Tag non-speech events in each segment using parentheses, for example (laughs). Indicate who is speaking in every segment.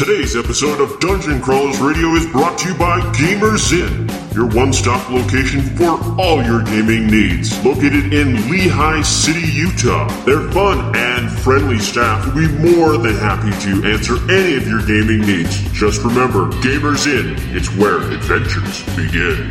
Speaker 1: Today's episode of Dungeon Crawlers Radio is brought to you by Gamers Inn, your one stop location for all your gaming needs. Located in Lehi City, Utah, their fun and friendly staff will be more than happy to answer any of your gaming needs. Just remember, Gamers Inn, it's where adventures begin.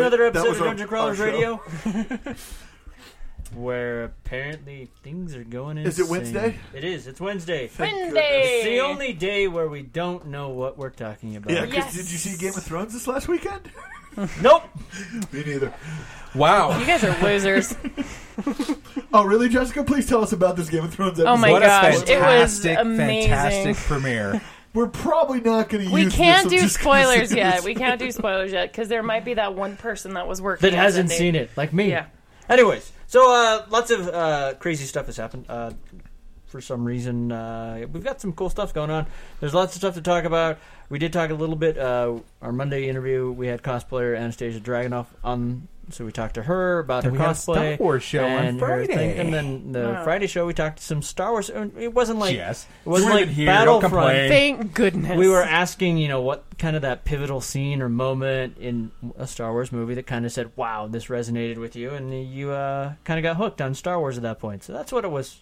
Speaker 2: Back. It's another
Speaker 3: that
Speaker 2: episode of
Speaker 3: our-
Speaker 2: Dungeon Crawlers. Radio, (laughs) (laughs) where apparently things are going insane.
Speaker 3: Is it Wednesday?
Speaker 2: It is. It's Wednesday.
Speaker 4: Wednesday.
Speaker 2: It's the only day where we don't know what we're talking about.
Speaker 3: Yeah, 'cause
Speaker 4: Yes.
Speaker 3: did you see Game of Thrones this last weekend? (laughs)
Speaker 2: Nope.
Speaker 3: Me neither.
Speaker 5: Wow.
Speaker 4: You guys are losers.
Speaker 3: Oh, really, Jessica? Please tell us about this Game of Thrones episode.
Speaker 4: Oh my
Speaker 5: what
Speaker 4: gosh,
Speaker 5: a
Speaker 4: it was
Speaker 5: fantastic,
Speaker 4: amazing.
Speaker 5: fantastic premiere.
Speaker 3: We're probably not going to
Speaker 4: We
Speaker 3: use
Speaker 4: can't
Speaker 3: this.
Speaker 4: do
Speaker 3: I'm just gonna
Speaker 4: spoilers yet. We can't do spoilers yet because there might be that one person that was working
Speaker 2: That hasn't seen it, like me.
Speaker 4: Yeah.
Speaker 2: Anyways, so uh, lots of uh, crazy stuff has happened. Uh, for some reason, uh, we've got some cool stuff going on. There's lots of stuff to talk about. We did talk a little bit. Uh, our Monday interview, we had cosplayer Anastasia Dragonoff on, so we talked to her about
Speaker 5: Then
Speaker 2: her
Speaker 5: we had a
Speaker 2: cosplay.
Speaker 5: Star Wars show on
Speaker 2: and her thing.
Speaker 5: Friday.
Speaker 2: and then the
Speaker 4: Wow.
Speaker 2: Friday show, we talked to some Star Wars. It wasn't like
Speaker 5: Yes.
Speaker 2: it wasn't like
Speaker 5: here, don't
Speaker 2: Battlefront.
Speaker 5: complain.
Speaker 4: Thank goodness.
Speaker 2: We were asking, you know, what kind of that pivotal scene or moment in a Star Wars movie that kind of said, "Wow, this resonated with you," and you uh, kind of got hooked on Star Wars at that point. So that's what it was.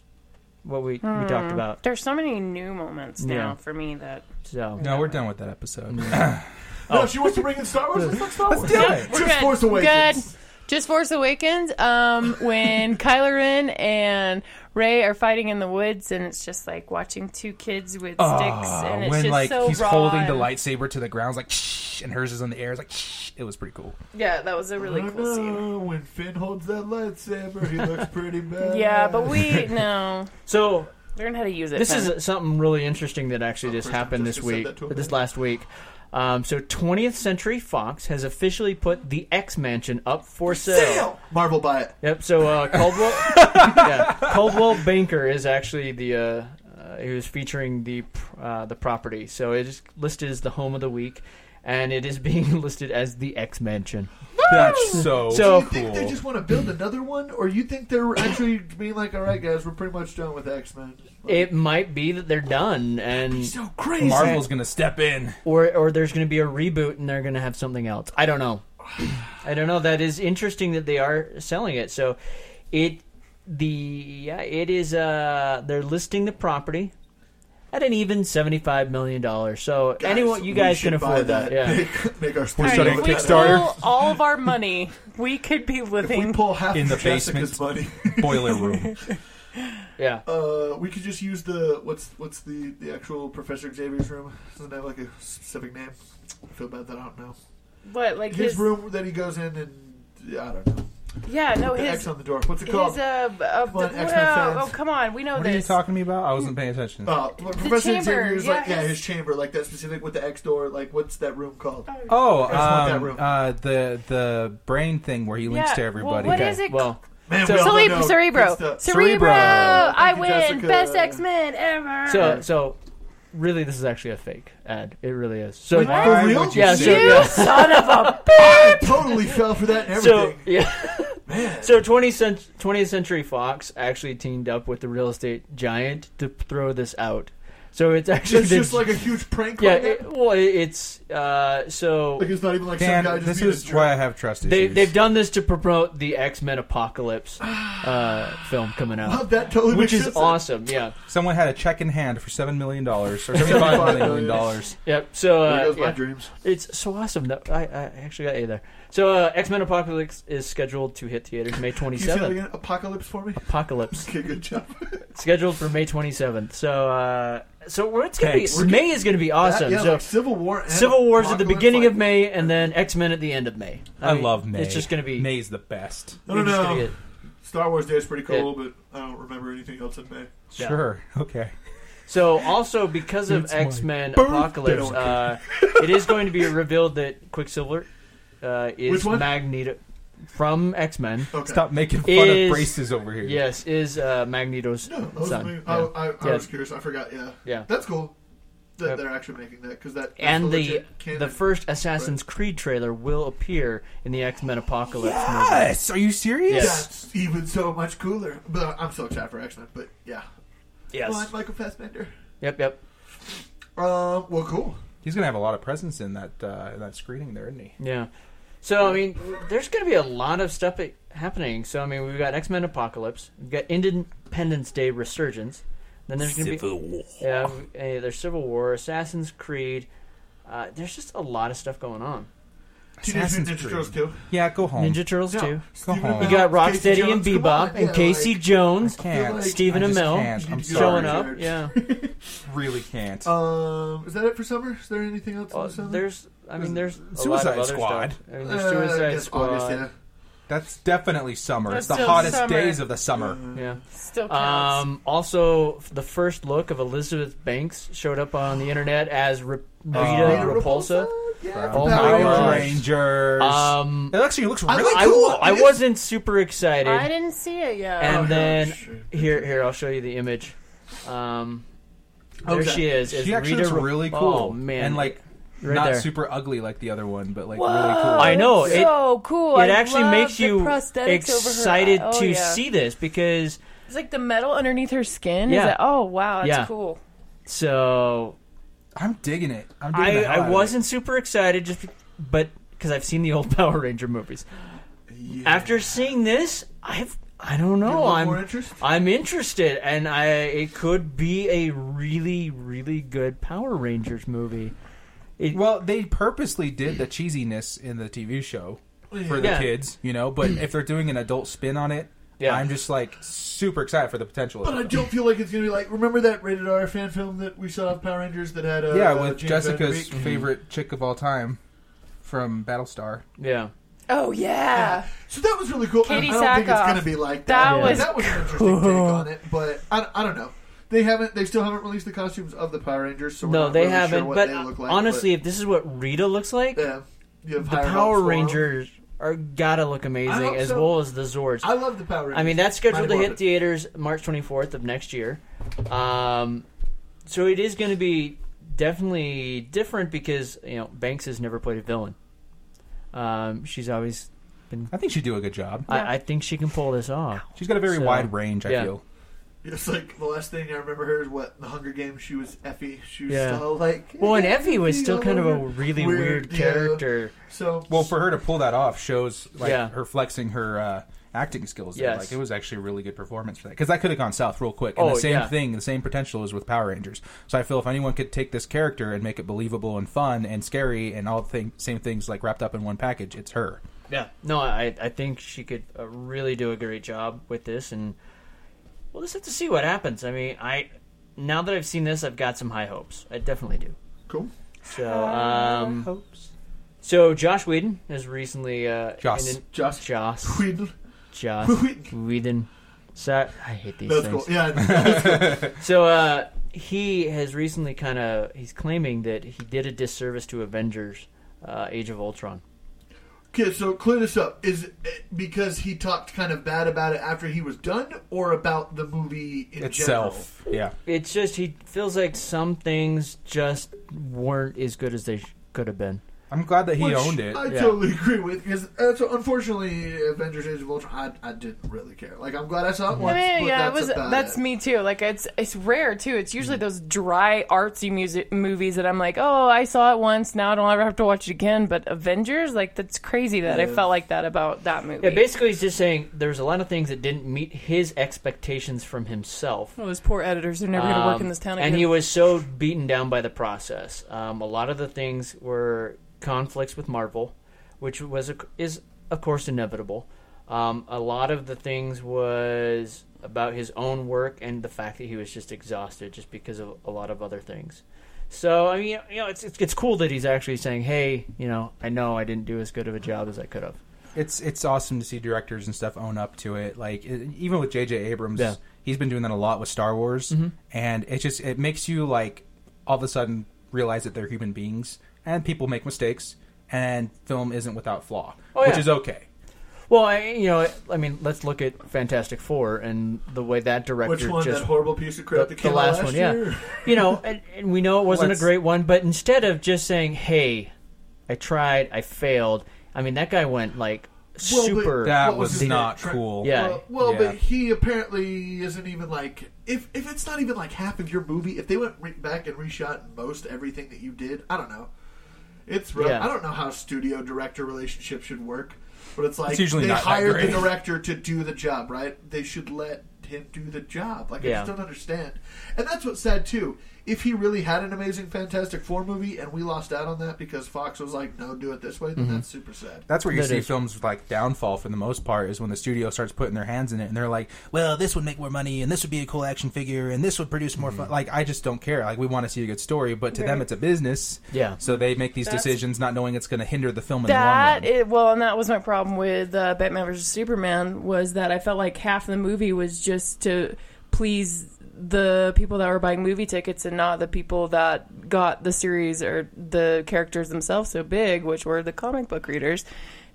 Speaker 2: What we we talked about.
Speaker 4: There's so many new moments now
Speaker 2: Yeah.
Speaker 4: for me that.
Speaker 2: So
Speaker 5: No, we're done with that episode. (laughs)
Speaker 3: No, she wants to bring in Star Wars. Let's talk Star Wars.
Speaker 5: do it.
Speaker 4: We're
Speaker 3: Just
Speaker 4: good.
Speaker 3: Force Awakens.
Speaker 4: Good. Just Force Awakens. Um, when (laughs) Kylo Ren and Rey are fighting in the woods, and it's just like watching two kids with ah, sticks, and it's
Speaker 5: when
Speaker 4: just
Speaker 5: like
Speaker 4: so
Speaker 5: he's
Speaker 4: raw
Speaker 5: holding the lightsaber to the ground, it's like shh, and hers is in the air. It's like shh. It was pretty cool.
Speaker 4: Yeah, that was a really
Speaker 3: I
Speaker 4: cool scene.
Speaker 3: when Finn holds that lightsaber, he looks (laughs) pretty bad.
Speaker 4: Yeah, but we no
Speaker 2: so
Speaker 4: learn how to use it.
Speaker 2: this
Speaker 4: Finn.
Speaker 2: is something really interesting that actually just
Speaker 3: first time
Speaker 2: happened this week,
Speaker 3: that to a
Speaker 2: or this last week. Um, so 20th Century Fox has officially put the X Mansion up for sale.
Speaker 3: Sale! Marvel buy it.
Speaker 2: Yep. So uh, (laughs) Coldwell, yeah, Coldwell Banker is actually the uh, uh, he was featuring the uh, the property. So it is listed as the home of the week, and it is being (laughs) listed as the X Mansion.
Speaker 5: That's so, cool.
Speaker 2: So-
Speaker 3: Do you think they just want to build another one, or you think they're actually being like, "All right, guys, we're pretty much done with X Men"?
Speaker 2: It might be that they're done, and
Speaker 3: so crazy.
Speaker 5: Marvel's gonna step in.
Speaker 2: or or there's going to be a reboot, and they're going to have something else. I don't know. I don't know. That is interesting that they are selling it. So it the yeah it is uh they're listing the property at an even seventy five million dollars. So
Speaker 3: Guys,
Speaker 2: anyone you guys can afford that. Yeah.
Speaker 3: Make, make our
Speaker 4: All
Speaker 3: sports
Speaker 4: right,
Speaker 5: starting
Speaker 4: if we
Speaker 5: Kickstarter.
Speaker 4: pull (laughs) all of our money, we could be
Speaker 3: If we
Speaker 4: living.
Speaker 3: pull half
Speaker 5: In
Speaker 3: of
Speaker 5: the
Speaker 3: Jessica's
Speaker 5: basement.
Speaker 3: money, (laughs)
Speaker 5: Boiler room. (laughs)
Speaker 2: Yeah.
Speaker 3: uh, we could just use the what's what's the the actual Professor Xavier's room? Doesn't have like a specific name? I feel bad that I don't know.
Speaker 4: What like
Speaker 3: His
Speaker 4: his?
Speaker 3: room that he goes in and yeah, I don't know.
Speaker 4: Yeah, no,
Speaker 3: the
Speaker 4: his.
Speaker 3: X on the door. What's it
Speaker 4: His
Speaker 3: called?
Speaker 4: uh, uh
Speaker 3: Come on,
Speaker 4: the-
Speaker 3: X-Men
Speaker 4: well,
Speaker 3: fans.
Speaker 4: oh come on, we know
Speaker 5: What are you talking to me about? I wasn't paying attention.
Speaker 3: Uh, Professor
Speaker 4: chamber,
Speaker 3: Xavier's like
Speaker 4: yeah,
Speaker 3: yeah,
Speaker 4: his-
Speaker 3: his chamber, like that specific with the X door. Like what's that room called?
Speaker 5: Oh,
Speaker 3: I just that
Speaker 5: um,
Speaker 3: room.
Speaker 5: uh, the the brain thing where he links
Speaker 4: Yeah,
Speaker 5: to
Speaker 4: well,
Speaker 5: everybody.
Speaker 4: what
Speaker 2: Okay.
Speaker 4: is it?
Speaker 2: Well,
Speaker 3: Man,
Speaker 2: So-
Speaker 3: we all
Speaker 4: Cerebro. Cerebro, Cerebro.
Speaker 5: Cerebro.
Speaker 4: I win,
Speaker 3: Jessica.
Speaker 4: best X Men ever.
Speaker 2: so so really, this is actually a fake ad. It really is. So
Speaker 3: Wait, for real?
Speaker 5: would you
Speaker 2: yeah, so,
Speaker 4: you
Speaker 2: yeah.
Speaker 4: son of a. (laughs)
Speaker 3: I totally fell for that and
Speaker 2: So yeah.
Speaker 3: Man.
Speaker 2: So 20th, cent- 20th Century Fox actually teamed up with the real estate giant to throw this out. So it's actually
Speaker 3: It's
Speaker 2: the-
Speaker 3: just like a huge prank.
Speaker 2: yeah.
Speaker 3: like?
Speaker 2: It, well, it, it's uh, so
Speaker 3: Like it's not even like
Speaker 5: Dan,
Speaker 3: some guy just
Speaker 5: this is why I have trust issues.
Speaker 2: they they've done this to promote the X Men Apocalypse uh, film coming out,
Speaker 3: Wow, that totally
Speaker 2: which
Speaker 3: makes
Speaker 2: is
Speaker 3: sense.
Speaker 2: awesome. Yeah.
Speaker 5: Someone had a check in hand for seven million dollars or (laughs) seventy-five million dollars.
Speaker 2: Yep. So
Speaker 3: There
Speaker 2: uh,
Speaker 3: goes my dreams.
Speaker 2: It's so awesome that I, I actually got A there. So uh, X Men Apocalypse is scheduled to hit theaters May (laughs)
Speaker 3: Can you say that
Speaker 2: 27th.
Speaker 3: Apocalypse for me.
Speaker 2: Apocalypse
Speaker 3: Okay, good job. (laughs)
Speaker 2: scheduled for May 27th. So uh, so we're- it's gonna
Speaker 5: Thanks.
Speaker 2: be May is gonna be awesome.
Speaker 3: That- yeah,
Speaker 2: so
Speaker 3: like Civil War. And
Speaker 2: Civil War's at the beginning
Speaker 3: like-
Speaker 2: of May, and then X Men at the end of May.
Speaker 5: I,
Speaker 2: mean,
Speaker 5: love May.
Speaker 2: It's just gonna be.
Speaker 5: May's the best.
Speaker 3: I don't
Speaker 2: you're just gonna
Speaker 3: know.
Speaker 2: get-
Speaker 3: Star Wars Day is pretty cool, but I don't remember anything else in May.
Speaker 2: Yeah.
Speaker 5: Sure. Okay.
Speaker 2: So also because of X Men. Apocalypse, uh, it is going to be revealed that Quicksilver uh, is
Speaker 3: Which one?
Speaker 2: Magneto from X Men.
Speaker 3: Okay.
Speaker 5: Stop making fun
Speaker 2: Is-
Speaker 5: of braces over here.
Speaker 2: Yes, is uh, Magneto's
Speaker 3: No, that was
Speaker 2: son.
Speaker 3: me.
Speaker 2: Yeah.
Speaker 3: I, I, I
Speaker 2: Yeah.
Speaker 3: was curious. I forgot. Yeah,
Speaker 2: Yeah.
Speaker 3: that's cool. That
Speaker 2: Yep.
Speaker 3: they're actually making that because that that's
Speaker 2: and the
Speaker 3: legit canon.
Speaker 2: the first Assassin's Creed trailer will appear in the X Men Apocalypse movie.
Speaker 5: Yes. Are you serious?
Speaker 2: Yes.
Speaker 3: That's even so much cooler. But I'm so excited for X Men. But yeah,
Speaker 2: Yes.
Speaker 3: Well, I'm Michael Fassbender.
Speaker 2: Yep. Yep.
Speaker 3: Um, well, cool.
Speaker 5: He's gonna have a lot of presence in that uh, in that screening there, isn't he?
Speaker 2: Yeah. So I mean, there's going to be a lot of stuff happening. So I mean, we've got X Men Apocalypse, we've got Independence Day Resurgence, then there's going to be
Speaker 5: War.
Speaker 2: yeah, uh, there's Civil War, Assassin's Creed. Uh, there's just a lot of stuff going on.
Speaker 3: Teenage
Speaker 5: Assassin's
Speaker 3: Mutant Ninja
Speaker 5: Creed.
Speaker 3: Turtles too.
Speaker 5: Yeah, go home.
Speaker 2: Ninja Turtles
Speaker 3: Yeah.
Speaker 2: too.
Speaker 3: Stephen
Speaker 5: home.
Speaker 2: You got
Speaker 3: Casey
Speaker 2: Rocksteady
Speaker 3: Jones,
Speaker 2: and
Speaker 3: come
Speaker 2: Bebop
Speaker 3: on,
Speaker 2: and
Speaker 3: yeah,
Speaker 2: Casey
Speaker 3: like-
Speaker 2: Jones
Speaker 5: Can't.
Speaker 3: like-
Speaker 2: Stephen
Speaker 5: I just
Speaker 2: Amell
Speaker 5: can't. I'm
Speaker 3: You
Speaker 2: showing
Speaker 5: sorry.
Speaker 2: up. Yeah. (laughs)
Speaker 5: Really can't.
Speaker 3: Um, is that it for summer? Is there anything else in the summer?
Speaker 2: there's, I mean, there's a lot
Speaker 5: Suicide
Speaker 2: of other
Speaker 5: Squad.
Speaker 2: Stuff. I mean, there's
Speaker 3: Uh, I
Speaker 2: Suicide
Speaker 3: guess
Speaker 2: Squad.
Speaker 3: August, yeah.
Speaker 5: That's definitely summer.
Speaker 4: That's
Speaker 5: it's the
Speaker 4: still
Speaker 5: hottest
Speaker 4: summer.
Speaker 5: days of the summer.
Speaker 2: Yeah.
Speaker 4: Still counts.
Speaker 2: Um, also, f- the first look of Elizabeth Banks showed up on the internet as Re- Rita
Speaker 3: Rita
Speaker 2: Repulsa.
Speaker 3: Yeah,
Speaker 2: Oh my
Speaker 3: Power
Speaker 2: gosh.
Speaker 3: Rangers.
Speaker 5: Rangers.
Speaker 2: Um,
Speaker 5: it actually looks really
Speaker 2: I,
Speaker 5: cool.
Speaker 2: I
Speaker 3: It is-
Speaker 2: wasn't super excited,
Speaker 4: I didn't see it yet.
Speaker 2: and
Speaker 3: Oh,
Speaker 2: then
Speaker 3: shit.
Speaker 2: here, here I'll show you the image. Um, there
Speaker 3: Okay.
Speaker 2: she is. is
Speaker 5: she actually
Speaker 2: Rita
Speaker 5: looks
Speaker 2: Re-
Speaker 5: really cool.
Speaker 2: Oh man,
Speaker 5: and like
Speaker 2: right
Speaker 5: not
Speaker 2: there.
Speaker 5: super ugly like the other one, but like
Speaker 4: Whoa,
Speaker 5: really cool.
Speaker 2: I know, it-
Speaker 4: so cool.
Speaker 2: it
Speaker 4: I
Speaker 2: actually
Speaker 4: love
Speaker 2: makes
Speaker 4: the
Speaker 2: you
Speaker 4: prosthetics over her
Speaker 2: excited
Speaker 4: eye. Oh,
Speaker 2: to
Speaker 4: yeah.
Speaker 2: see this because
Speaker 4: It's like the metal underneath her skin.
Speaker 2: Yeah.
Speaker 4: Is like, oh wow, that's
Speaker 2: Yeah.
Speaker 4: cool.
Speaker 2: so
Speaker 5: I'm digging it. I'm digging
Speaker 2: I,
Speaker 5: the hell out
Speaker 2: I
Speaker 5: of
Speaker 2: wasn't super excited just be- but because I've seen the old (laughs) Power Ranger movies.
Speaker 3: Yeah.
Speaker 2: After seeing this, I've I don't know.
Speaker 3: little
Speaker 2: I'm
Speaker 3: more interest?
Speaker 2: I'm interested, and I it could be a really really good Power Rangers movie. It,
Speaker 5: it. Well, they purposely did the cheesiness in the TV show for the
Speaker 2: Yeah.
Speaker 5: kids, you know. But if they're doing an adult spin on it,
Speaker 2: Yeah.
Speaker 5: I'm just like super excited for the potential.
Speaker 3: But I
Speaker 5: of it.
Speaker 3: don't feel like it's gonna be like. Remember that rated R fan film that we saw of Power Rangers that had uh,
Speaker 5: yeah, with
Speaker 3: James
Speaker 5: Jessica's
Speaker 3: Van Der Beek?
Speaker 5: favorite chick of all time from Battlestar.
Speaker 2: yeah.
Speaker 4: Oh yeah.
Speaker 3: So that was really cool. I-
Speaker 4: Katie
Speaker 3: I don't think it's gonna be like
Speaker 4: That
Speaker 3: that.
Speaker 4: was
Speaker 3: that was an interesting take on it, but I, I don't know. They haven't. They still haven't released the costumes of the Power Rangers, so we're
Speaker 2: No,
Speaker 3: not
Speaker 2: they
Speaker 3: really
Speaker 2: haven't.
Speaker 3: Sure what
Speaker 2: but
Speaker 3: they look like,
Speaker 2: honestly, if this is what Rita looks like,
Speaker 3: yeah, you have
Speaker 2: the Power
Speaker 3: for 'em.
Speaker 2: Rangers are gotta look amazing, as
Speaker 3: so.
Speaker 2: well as the Zords.
Speaker 3: I love the Power Rangers.
Speaker 2: I mean, that's scheduled to hit theaters March 24th of next year. Um, so it is going to be definitely different because you know Banks has never played a villain. Um, she's always been.
Speaker 5: I think she'd do a good job.
Speaker 2: I, I think she can pull this off.
Speaker 5: She's got a very
Speaker 2: So,
Speaker 5: wide range. I
Speaker 2: yeah.
Speaker 5: feel. (laughs)
Speaker 3: It's like the last thing I remember her is what the Hunger Games. She was Effie. She was
Speaker 2: Yeah.
Speaker 3: still like.
Speaker 2: Well, and Effie was
Speaker 3: Effie (laughs)
Speaker 2: still
Speaker 3: all
Speaker 2: kind of a really weird,
Speaker 3: yeah.
Speaker 2: character.
Speaker 3: So
Speaker 5: Well, for her to pull that off shows like
Speaker 2: Yeah.
Speaker 5: her flexing her uh, acting skills. there.
Speaker 2: Yes.
Speaker 5: Like it was actually a really good performance for that because that could have gone south real quick. And
Speaker 2: Oh,
Speaker 5: the same
Speaker 2: yeah.
Speaker 5: thing, the same potential is with Power Rangers. So I feel if anyone could take this character and make it believable and fun and scary and all the thing, same things like wrapped up in one package, it's her.
Speaker 2: Yeah. No, I I think she could uh, really do a great job with this, and we'll just have to see what happens. I mean, I now that I've seen this, I've got some high hopes. I definitely do.
Speaker 3: cool.
Speaker 2: So, um, so Josh Whedon has recently uh,
Speaker 5: Joss.
Speaker 2: in-
Speaker 3: Josh
Speaker 2: Joss
Speaker 3: Whedon.
Speaker 2: Joss
Speaker 3: Whedon.
Speaker 2: Whedon. So, I hate these
Speaker 3: That's
Speaker 2: things.
Speaker 3: cool. Yeah, that's (laughs) cool.
Speaker 2: So uh, he has recently kind of he's claiming that he did a disservice to Avengers: uh, Age of Ultron.
Speaker 3: Okay, so clear this up. Is it because he talked kind of bad about it after he was done, or about the movie in
Speaker 5: Itself, yeah.
Speaker 2: It's just he feels like some things just weren't as good as they sh- could have been.
Speaker 5: I'm glad that he
Speaker 3: Which
Speaker 5: owned it.
Speaker 3: I
Speaker 2: Yeah.
Speaker 3: totally agree with because uh, so unfortunately, Avengers: Age of Ultron, I, I didn't really care. Like I'm glad I saw it once.
Speaker 4: I mean,
Speaker 3: but
Speaker 4: yeah, it
Speaker 3: that's
Speaker 4: was.
Speaker 3: about
Speaker 4: That's
Speaker 3: it.
Speaker 4: me too. Like it's it's rare too. It's usually those dry artsy music movies that I'm like, oh, I saw it once. Now I don't ever have to watch it again. But Avengers, like that's crazy that I felt like that about that movie.
Speaker 2: Yeah, basically, he's just saying there's a lot of things that didn't meet his expectations from himself.
Speaker 4: Oh, those poor editors are never going to work
Speaker 2: Um,
Speaker 4: in this town again.
Speaker 2: And he was so beaten down by the process. Um, a lot of the things were conflicts with Marvel, which was a, is of course inevitable. Um, a lot of the things was about his own work and the fact that he was just exhausted just because of a lot of other things. So I mean, you know, it's it's, it's cool that he's actually saying, "Hey, you know, I know I didn't do as good of a job as I could have."
Speaker 5: it's it's awesome to see directors and stuff own up to it. Like it, even with J.J. Abrams,
Speaker 2: Yeah.
Speaker 5: he's been doing that a lot with Star Wars, and it just it makes you like all of a sudden realize that they're human beings and people make mistakes, and film isn't without flaw,
Speaker 2: Oh,
Speaker 5: which
Speaker 2: yeah.
Speaker 5: is okay.
Speaker 2: Well, I, you know, I mean, let's look at Fantastic Four and the way that director
Speaker 3: Which one?
Speaker 2: just
Speaker 3: That horrible piece of crap
Speaker 2: the, the
Speaker 3: came
Speaker 2: last one,
Speaker 3: last
Speaker 2: yeah. (laughs) You know, and, and we know it wasn't
Speaker 5: Let's-
Speaker 2: a great one, but instead of just saying, "Hey, I tried, I failed," I mean, that guy went like
Speaker 3: Well,
Speaker 2: super.
Speaker 5: That
Speaker 3: was
Speaker 5: was not
Speaker 3: name?
Speaker 5: cool.
Speaker 2: Yeah.
Speaker 3: Well, well
Speaker 5: Yeah.
Speaker 3: but he apparently isn't even like if if it's not even like half of your movie. If they went re- back and reshot most everything that you did, I don't know. It's rough.
Speaker 2: Yeah.
Speaker 3: I don't know how studio director relationship should work, but it's like
Speaker 5: It's usually
Speaker 3: they
Speaker 5: not that
Speaker 3: hired
Speaker 5: great.
Speaker 3: the director to do the job, right? They should let him do the job. Like I
Speaker 2: Yeah.
Speaker 3: just don't understand, and that's what's sad too. If he really had an amazing Fantastic Four movie and we lost out on that because Fox was like, "No, do it this way," then
Speaker 5: Mm-hmm.
Speaker 3: that's super sad.
Speaker 5: That's where you
Speaker 2: That
Speaker 5: see
Speaker 2: is.
Speaker 5: films like downfall for the most part is when the studio starts putting their hands in it and they're like, well, this would make more money and this would be a cool action figure and this would produce more fun. Like, I just don't care. Like, we want to see a good story, but to them, it's a business.
Speaker 2: Yeah.
Speaker 5: So they make these
Speaker 4: That's-
Speaker 5: decisions not knowing it's going to hinder the film in
Speaker 4: that
Speaker 5: the long run.
Speaker 4: it, well, and that was my problem with uh, Batman vs Superman was that I felt like half the movie was just to please the people that were buying movie tickets and not the people that got the series or the characters themselves so big, which were the comic book readers.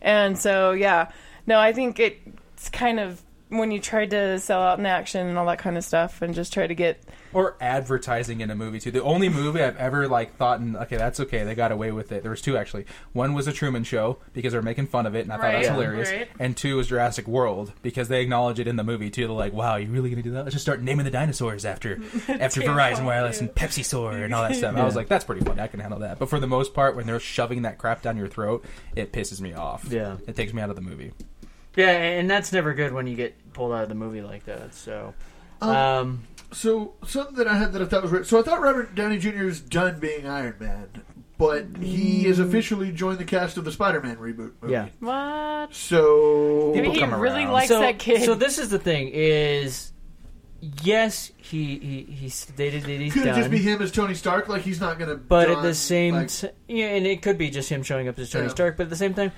Speaker 4: And so, yeah, no, I think it's kind of when you tried to sell out in action and all that kind of stuff and just try to get
Speaker 5: or advertising in a movie too. The only movie I've ever like thought, and okay, that's okay, they got away with it. There was two actually. One was a Truman Show because they're making fun of it, and I thought that was hilarious.
Speaker 4: right.
Speaker 5: And two was Jurassic World because they acknowledge it in the movie too. They're like, "Wow, you really gonna do that? Let's just start naming the dinosaurs after (laughs) after Verizon Wireless and Pepsi Store and all that stuff." I was like, "That's pretty funny. I can handle that." But for the most part, when they're shoving that crap down your throat, it pisses me off.
Speaker 2: Yeah.
Speaker 5: it takes me out of the movie.
Speaker 2: Yeah, and that's never good when you get pulled out of the movie like that. So, um,
Speaker 3: So something that I had that I thought was weird. So I thought Robert Downey Jr. is done being Iron Man, but he has officially joined the cast of the Spider-Man reboot. Movie.
Speaker 2: yeah.
Speaker 4: what?
Speaker 3: So
Speaker 4: Maybe he
Speaker 5: come
Speaker 4: really
Speaker 5: around.
Speaker 4: likes
Speaker 2: so,
Speaker 4: that kid.
Speaker 2: so this is the thing: is yes, he he, he stated that he's
Speaker 3: could it
Speaker 2: done.
Speaker 3: just be him as Tony Stark? Like he's not going to.
Speaker 2: But at the same,
Speaker 3: like,
Speaker 2: t- yeah, and it could be just him showing up as Tony
Speaker 3: Yeah.
Speaker 2: Stark. But at the same time,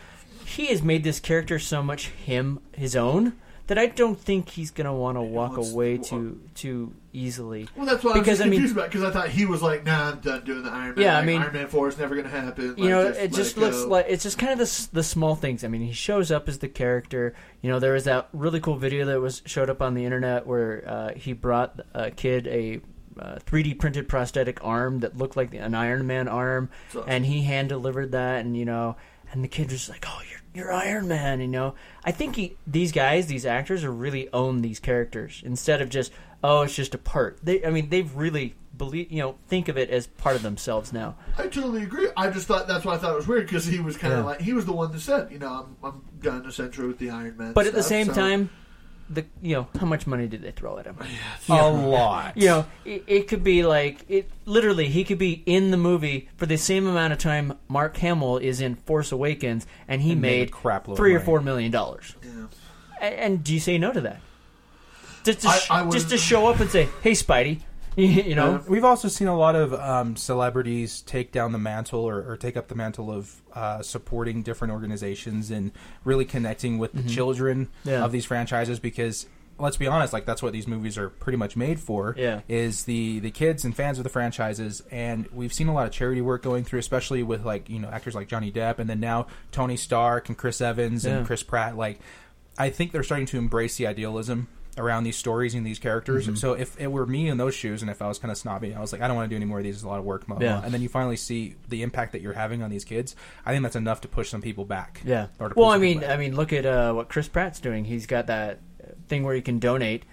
Speaker 2: he has made this character so much him his own that I don't think he's gonna want to walk away
Speaker 3: to
Speaker 2: too too easily.
Speaker 3: well, that's what
Speaker 2: because,
Speaker 3: I
Speaker 2: I
Speaker 3: was
Speaker 2: mean-
Speaker 3: confused about because I thought he was like, "Nah, I'm done doing the Iron Man."
Speaker 2: Yeah, I mean-
Speaker 3: Iron Man Four is never going to happen.
Speaker 2: You
Speaker 3: Like,
Speaker 2: know,
Speaker 3: just
Speaker 2: it just
Speaker 3: it
Speaker 2: looks
Speaker 3: go.
Speaker 2: like it's just kind of the the small things. I mean, he shows up as the character. You know, there was that really cool video that was showed up on the internet where uh, he brought a kid a. Uh, 3D printed prosthetic arm that looked like an Iron Man arm,
Speaker 3: awesome.
Speaker 2: and he hand delivered that, and you know, and the kid was like, "Oh, you're you're Iron Man," you know. I think he, these guys, these actors, are really own these characters instead of just, "Oh, it's just a part." They, I mean, they've really believe, you know, think of it as part of themselves now.
Speaker 3: I totally agree. I just thought that's why I thought it was weird because he was kind of
Speaker 2: Yeah.
Speaker 3: like he was the one that said, you know, I'm, I'm done essentially with the Iron Man.
Speaker 2: But at the same
Speaker 3: so-
Speaker 2: time, the you know how much money did they throw at him?
Speaker 5: A lot.
Speaker 2: You know, it, it could be like it. Literally, he could be in the movie for the same amount of time Mark Hamill is in Force Awakens, and he
Speaker 5: And made crap
Speaker 2: three or four million dollars.
Speaker 3: Yeah.
Speaker 2: And, and do you say no to that? Just to,
Speaker 3: I- I would-
Speaker 2: just to show up and say, "Hey, Spidey," (laughs) you know.
Speaker 5: We've also seen a lot of um, celebrities take down the mantle or, or take up the mantle of uh, supporting different organizations and really connecting with the children
Speaker 2: Mm-hmm. Yeah.
Speaker 5: of these franchises because let's be honest, like that's what these movies are pretty much made for.
Speaker 2: Yeah.
Speaker 5: Is the the kids and fans of the franchises, and we've seen a lot of charity work going through, especially with like you know actors like Johnny Depp, and then now Tony Stark and Chris Evans
Speaker 2: Yeah.
Speaker 5: and Chris Pratt. Like, I think they're starting to embrace the idealism around these stories and these characters.
Speaker 2: Mm-hmm.
Speaker 5: So if it were me in those shoes, and if I was kind of snobby, I was like, I don't want to do any more of these. It's a lot of work. Blah, blah,
Speaker 2: Yeah.
Speaker 5: And then you finally see the impact that you're having on these kids. I think that's enough to push some people back.
Speaker 2: Yeah. Well, I mean,
Speaker 5: back.
Speaker 2: I mean, look at uh, what Chris Pratt's doing. He's got that thing where you can donate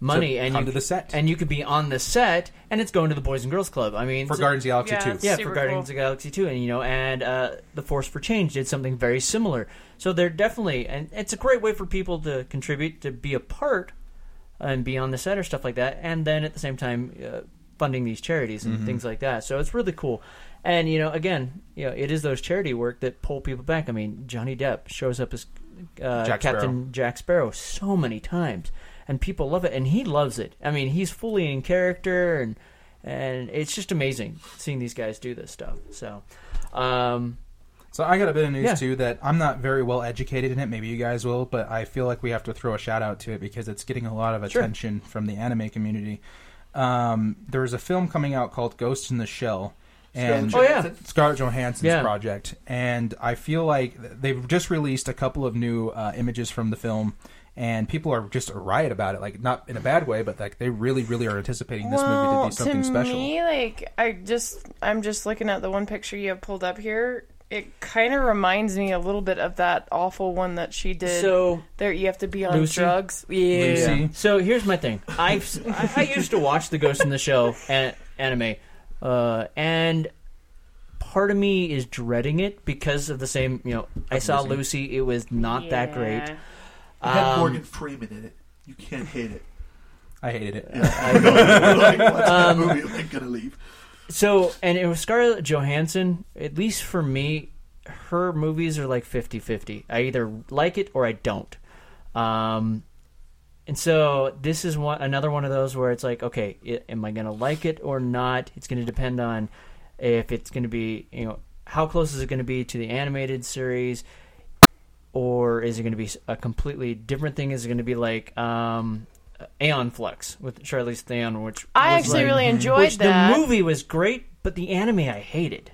Speaker 2: money
Speaker 5: So
Speaker 2: and
Speaker 5: come
Speaker 2: you
Speaker 5: to the set.
Speaker 2: and you could be on the set, and it's going to the Boys and Girls Club. I mean,
Speaker 5: for
Speaker 2: so-
Speaker 5: Guardians of the Galaxy
Speaker 4: Yeah,
Speaker 5: too.
Speaker 2: yeah, for Guardians
Speaker 4: cool.
Speaker 2: of the Galaxy 2, and you know, and uh, the Force for Change did something very similar. So they're definitely, and it's a great way for people to contribute to be a part and be on the set or stuff like that, and then at the same time uh, funding these charities and things like that. So it's really cool. And you know, again, you know, it is those charity work that pull people back. I mean, Johnny Depp shows up as uh,
Speaker 5: Jack
Speaker 2: Captain
Speaker 5: Sparrow.
Speaker 2: Jack Sparrow so many times, and people love it, and he loves it. I mean, he's fully in character, and and it's just amazing seeing these guys do this stuff. So, um,
Speaker 5: So I got a bit of news
Speaker 2: Yeah.
Speaker 5: too that I'm not very well educated in it. Maybe you guys will, but I feel like we have to throw a shout out to it because it's getting a lot of
Speaker 2: Sure.
Speaker 5: attention from the anime community. Um, there's a film coming out called Ghost in the Shell, and
Speaker 2: Oh, yeah.
Speaker 5: Scarlett Johansson's
Speaker 2: Yeah.
Speaker 5: project, and I feel like they've just released a couple of new uh, images from the film. And people are just a riot about it, like not in a bad way, but like they really, really are anticipating this movie to be something
Speaker 4: to
Speaker 5: special.
Speaker 4: me, like I just I'm just looking at the one picture you have pulled up here. It kind of reminds me a little bit of that awful one that she did.
Speaker 2: So-
Speaker 4: there you have to be on
Speaker 2: Lucy?
Speaker 4: drugs. Yeah.
Speaker 5: Lucy.
Speaker 2: So here's my thing. I've I, I used to watch the Ghost in the Shell an, anime, uh, and part of me is dreading it because of the same. You know, I saw
Speaker 5: Lucy.
Speaker 2: Lucy. It was not that great.
Speaker 4: Yeah.
Speaker 3: It had
Speaker 2: Um,
Speaker 3: Morgan Freeman in it. You can't hate it.
Speaker 5: I hated it.
Speaker 3: I know. (laughs) like, what's
Speaker 2: Um,
Speaker 3: that movie? I'm like, gonna leave.
Speaker 2: So, and it was Scarlett Johansson. At least for me, her movies are like 50-50. I either like it or I don't. Um, and so this is one another one of those where it's like, okay, i am I going to like it or not? It's going to depend on if it's going to be, you know, how close is it going to be to the animated series, or is it going to be a completely different thing? Is it going to be like um, Aeon Flux with Charlize Theron, which
Speaker 4: I
Speaker 2: was
Speaker 4: actually
Speaker 2: like-
Speaker 4: really enjoyed
Speaker 2: which
Speaker 4: that.
Speaker 2: The movie was great, but the anime I hated.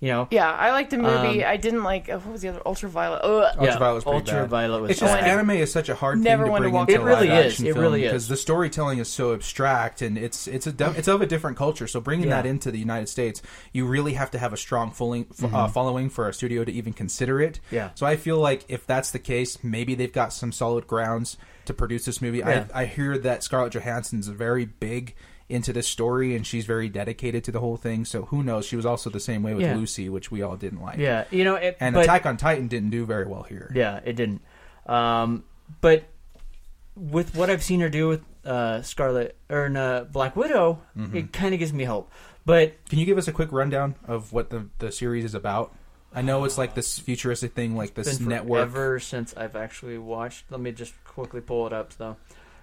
Speaker 2: You know,
Speaker 4: Yeah, I liked the movie.
Speaker 2: Um,
Speaker 4: I didn't like uh, what was the other Ultraviolet. Ugh.
Speaker 2: yeah,
Speaker 5: Ultraviolet was pretty bad.
Speaker 2: Ultraviolet was
Speaker 5: It's just
Speaker 2: bad.
Speaker 5: anime is such a hard
Speaker 4: Never
Speaker 5: thing to
Speaker 4: wanna
Speaker 5: bring into
Speaker 2: It really
Speaker 5: live
Speaker 2: is.
Speaker 5: action
Speaker 2: It
Speaker 5: film
Speaker 2: really is.
Speaker 5: because the storytelling is so abstract and it's it's a du- it's of a different culture. So bringing
Speaker 2: Yeah.
Speaker 5: that into the United States, you really have to have a strong following, f-
Speaker 2: Mm-hmm.
Speaker 5: uh, following for a studio to even consider it.
Speaker 2: Yeah.
Speaker 5: So I feel like if that's the case, maybe they've got some solid grounds to produce this movie.
Speaker 2: Yeah.
Speaker 5: I I hear that Scarlett Johansson's very big into this story and she's very dedicated to the whole thing. So who knows? She was also the same way with
Speaker 2: Yeah.
Speaker 5: Lucy, which we all didn't like.
Speaker 2: Yeah, you know, it,
Speaker 5: And
Speaker 2: but,
Speaker 5: Attack on Titan didn't do very well here.
Speaker 2: Yeah, it didn't. Um, but with what I've seen her do with uh, Scarlet or uh, Black Widow,
Speaker 5: Mm-hmm.
Speaker 2: it kind of gives me hope. But
Speaker 5: Can you give us a quick rundown of what the, the series is about? I know it's like this futuristic thing, like this
Speaker 2: been
Speaker 5: network.
Speaker 2: Ever since I've actually watched. Let me just quickly pull it up, though.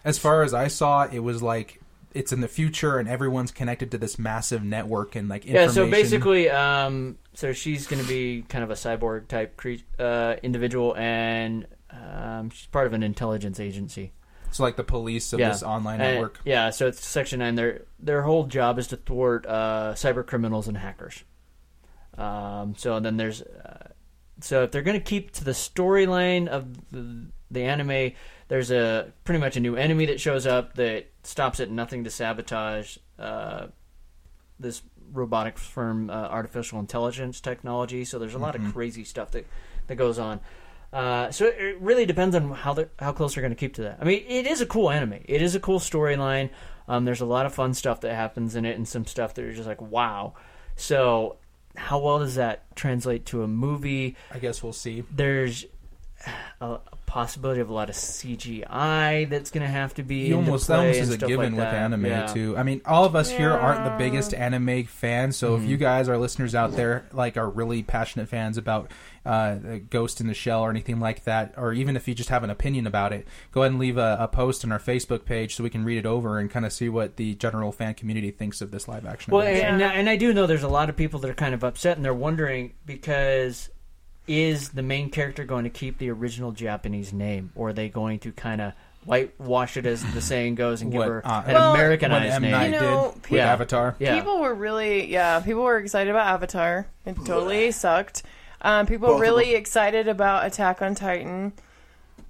Speaker 5: As far as I saw, it was like it's in the future and everyone's connected to this massive network and like information.
Speaker 2: Yeah, so basically, um, so she's going to be kind of a cyborg type cre- uh, individual, and um, she's part of an intelligence agency.
Speaker 5: so like the police of
Speaker 2: yeah.
Speaker 5: this online
Speaker 2: And-
Speaker 5: network.
Speaker 2: yeah, so it's Section Nine. Their their whole job is to thwart uh, cyber criminals and hackers. Um, so then there's uh, so if they're going to keep to the storyline of the, the anime, there's a pretty much a new enemy that shows up that stops at nothing to sabotage uh, this robotic firm uh, artificial intelligence technology. So there's a lot of crazy stuff that that goes on. Uh, so it- really depends on how how close they're going to keep to that. I mean, it is a cool anime. It is a cool storyline. Um, there's a lot of fun stuff that happens in it, and some stuff that you're just like wow. So how well does that translate to a movie?
Speaker 5: I guess we'll see.
Speaker 2: There's a, a possibility of a lot of CGI that's going to have to be
Speaker 5: You
Speaker 2: into
Speaker 5: almost that almost is a given
Speaker 2: like
Speaker 5: with
Speaker 2: that.
Speaker 5: anime
Speaker 2: Yeah.
Speaker 5: too. I mean, all of us here aren't the biggest anime fans, so
Speaker 2: Mm-hmm.
Speaker 5: if you guys, our listeners out there, like are really passionate fans about uh, Ghost in the Shell or anything like that, or even if you just have an opinion about it, go ahead and leave a, a post on our Facebook page so we can read it over and kind of see what the general fan community thinks of this live action.
Speaker 2: Well, and, and I do know there's a lot of people that are kind of upset and they're wondering because is the main character going to keep the original Japanese name or are they going to kind of whitewash it as the saying goes and give
Speaker 5: What,
Speaker 2: her
Speaker 5: uh,
Speaker 2: an
Speaker 4: Well,
Speaker 2: Americanized name?
Speaker 4: You know,
Speaker 5: did with
Speaker 4: people-
Speaker 2: Yeah.
Speaker 5: Avatar.
Speaker 2: yeah.
Speaker 4: People were really, yeah, people were excited about Avatar. It totally sucked. Um, people
Speaker 3: Both
Speaker 4: really excited about Attack on Titan.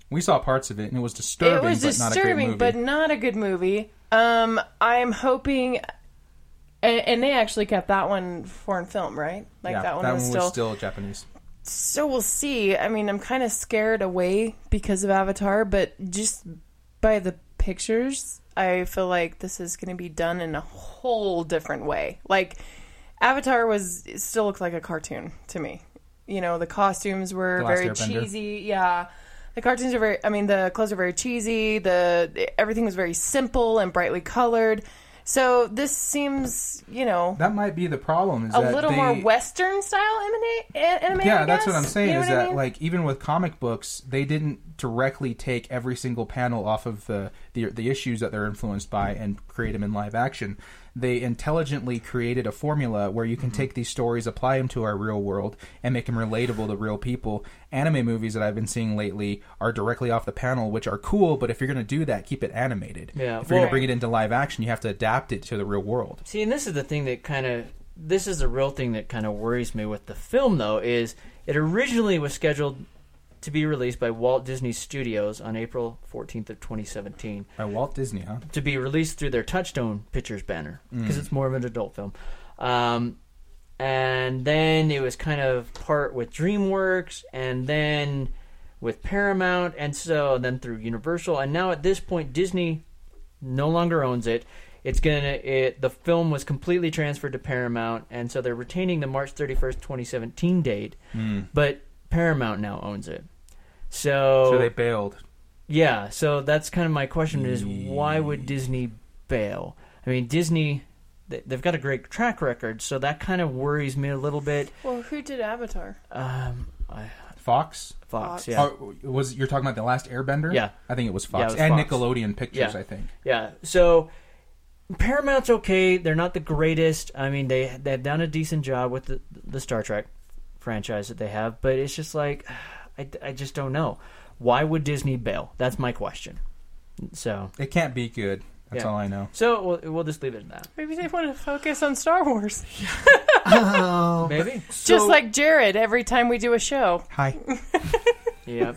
Speaker 5: We saw parts of it, and it was disturbing,
Speaker 4: it was
Speaker 5: but not a great
Speaker 4: disturbing,
Speaker 5: movie.
Speaker 4: but not a good movie. Um, I'm hoping, and, and they actually kept that one foreign film, right? Like
Speaker 5: yeah,
Speaker 4: that one was still.
Speaker 5: still Japanese.
Speaker 4: So we'll see. I mean, I'm kind of scared away because of Avatar, but just by the pictures, I feel like this is going to be done in a whole different way. Like Avatar was still looked like a cartoon to me. You know, the costumes were
Speaker 5: The
Speaker 4: very cheesy. Yeah. The cartoons are very I mean the clothes are very cheesy. The everything was very simple and brightly colored. So this seems, you know,
Speaker 5: That might be the problem. Is
Speaker 4: a
Speaker 5: that
Speaker 4: little
Speaker 5: they,
Speaker 4: more Western style anime. anime
Speaker 5: Yeah, that's what. I'm saying.
Speaker 4: You know
Speaker 5: is
Speaker 4: what I
Speaker 5: that
Speaker 4: mean?
Speaker 5: like even with comic books, they didn't directly take every single panel off of the the, the issues that they're influenced by and create them in live action. They intelligently created a formula where you can
Speaker 4: Mm-hmm.
Speaker 5: take these stories, apply them to our real world, and make them relatable to real people. Anime movies that I've been seeing lately are directly off the panel, which are cool. But if you're going to do that, keep it animated.
Speaker 2: Yeah,
Speaker 5: If you're going to bring it into live action, you have to adapt it to the real world.
Speaker 2: See, and this is the thing that kind of this is the real thing that kind of worries me with the film, though, is it originally was scheduled to be released by Walt Disney Studios on April 14th of 2017
Speaker 5: By Walt Disney, huh?
Speaker 2: to be released through their Touchstone Pictures banner because
Speaker 5: Mm.
Speaker 2: it's more of an adult film. Um, and then it was kind of part with DreamWorks, and then with Paramount, and so then through Universal, and now at this point Disney no longer owns it. It's gonna it the film was completely transferred to Paramount, and so they're retaining the March thirty first, twenty seventeen date,
Speaker 5: Mm.
Speaker 2: but Paramount now owns it. So,
Speaker 5: So they bailed.
Speaker 2: yeah, so that's kind of my question is why would Disney bail? I mean, Disney they- they've got a great track record, so that kind of worries me a little bit.
Speaker 4: well, who did Avatar?
Speaker 2: Um, I,
Speaker 5: Fox.
Speaker 2: Fox,
Speaker 4: Fox.
Speaker 2: yeah.
Speaker 5: Oh, was you're talking about the last Airbender?
Speaker 2: Yeah.
Speaker 5: I think it was
Speaker 2: Yeah,
Speaker 5: Fox
Speaker 2: it was
Speaker 5: and
Speaker 2: Fox.
Speaker 5: Nickelodeon Pictures.
Speaker 2: Yeah.
Speaker 5: I think.
Speaker 2: Yeah. So Paramount's okay. They're not the greatest. I mean, they they've done a decent job with the the Star Trek franchise that they have, but it's just like (sighs) I, I just don't know. Why would Disney bail? That's my question. So
Speaker 5: It can't be good. That's
Speaker 2: Yeah.
Speaker 5: all I know.
Speaker 2: so we'll, we'll just leave it at that.
Speaker 4: Maybe they want to focus on Star Wars. (laughs)
Speaker 3: Um,
Speaker 2: Maybe.
Speaker 3: so,
Speaker 4: Just like Jared every time we do a show.
Speaker 5: Hi. (laughs)
Speaker 2: Yeah.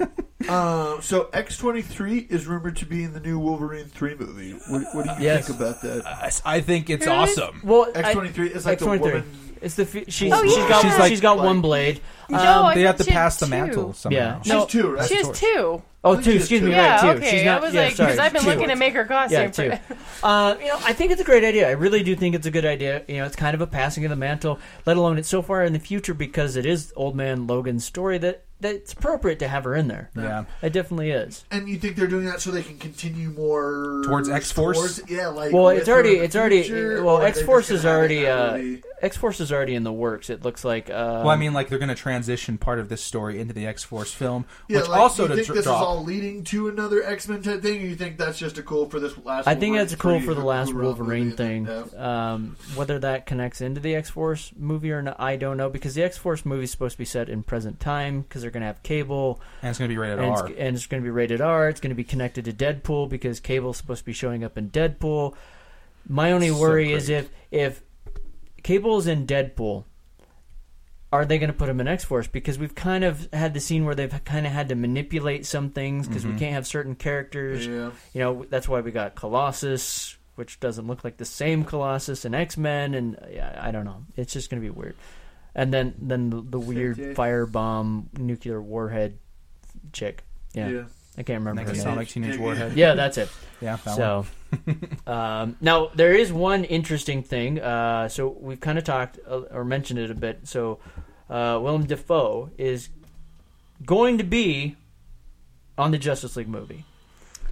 Speaker 3: uh, so X twenty three is rumored to be in the new Wolverine three movie. What, what do you
Speaker 2: Yes.
Speaker 3: think about that?
Speaker 5: I think it's
Speaker 4: Really?
Speaker 5: awesome.
Speaker 2: Well,
Speaker 3: X twenty three is like the
Speaker 2: X23.
Speaker 3: woman.
Speaker 2: It's the f- she's
Speaker 4: Oh,
Speaker 2: she's
Speaker 4: yeah.
Speaker 2: got
Speaker 5: She's like-
Speaker 2: she's got one blade.
Speaker 4: No,
Speaker 2: Um,
Speaker 4: I
Speaker 5: They have
Speaker 4: thought
Speaker 5: to
Speaker 4: she had
Speaker 5: pass the
Speaker 4: two.
Speaker 5: mantle somehow.
Speaker 2: Yeah.
Speaker 3: She's
Speaker 2: No,
Speaker 3: two, right?
Speaker 4: She has two.
Speaker 2: Oh,
Speaker 3: think
Speaker 2: two. Excuse me.
Speaker 3: two.
Speaker 4: Yeah,
Speaker 2: Right, two.
Speaker 4: okay.
Speaker 2: She's not.
Speaker 4: I was
Speaker 2: yeah,
Speaker 4: like, because I've been
Speaker 2: two.
Speaker 4: looking to make her costume.
Speaker 2: Yeah,
Speaker 4: for
Speaker 2: too. (laughs) Uh, you know, I think it's a great idea. I really do think it's a good idea. You know, it's kind of a passing of the mantle, let alone it's so far in the future because it is Old Man Logan's story that that's appropriate to have her in there.
Speaker 5: Yeah.
Speaker 2: It definitely is.
Speaker 3: And you think they're doing that so they can continue more
Speaker 5: Towards X-Force?
Speaker 3: Yeah, like
Speaker 2: Well, it's already
Speaker 3: in the
Speaker 2: it's already
Speaker 3: future,
Speaker 2: well
Speaker 3: or are they
Speaker 2: X
Speaker 3: just
Speaker 2: Force is already uh. X Force is already in the works. It looks like. Uh,
Speaker 5: Well, I mean, like they're going to transition part of this story into the X Force film,
Speaker 3: Yeah,
Speaker 5: which
Speaker 3: like,
Speaker 5: also
Speaker 3: you
Speaker 5: to
Speaker 3: think
Speaker 5: dr-
Speaker 3: this
Speaker 5: drop.
Speaker 3: is all leading to another X Men type thing, or you think that's just a cool for this last?
Speaker 2: I think
Speaker 3: Wolverine
Speaker 2: that's cool for the last
Speaker 3: who wrote the
Speaker 2: Wolverine thing. Um, whether that connects into the X Force movie or not, I don't know because the X Force movie is supposed to be set in present time because they're going to have cable
Speaker 5: and it's going to be rated
Speaker 2: and
Speaker 5: R.
Speaker 2: it's, and it's going to be rated R. It's going to be connected to Deadpool because Cable's supposed to be showing up in Deadpool. My only
Speaker 5: So
Speaker 2: worry is
Speaker 5: great.
Speaker 2: if if Cable's in Deadpool, are they going to put him in X Force? Because we've kind of had the scene where they've kind of had to manipulate some things because
Speaker 5: Mm-hmm.
Speaker 2: we can't have certain characters.
Speaker 3: Yeah.
Speaker 2: You know, that's why we got Colossus, which doesn't look like the same Colossus in X Men, and yeah, I don't know. It's just going to be weird. And then then the, the weird
Speaker 3: Jay.
Speaker 2: firebomb nuclear warhead chick. Yeah,
Speaker 3: Yeah.
Speaker 2: I can't remember her
Speaker 5: Next
Speaker 2: name.
Speaker 5: Sonic Teenage
Speaker 3: Yeah,
Speaker 5: Warhead.
Speaker 2: Yeah, that's it.
Speaker 5: Yeah, that one.
Speaker 2: So, um, now there is one interesting thing. Uh, so we've kind of talked uh, or mentioned it a bit. So, uh, Willem Dafoe is going to be on the Justice League movie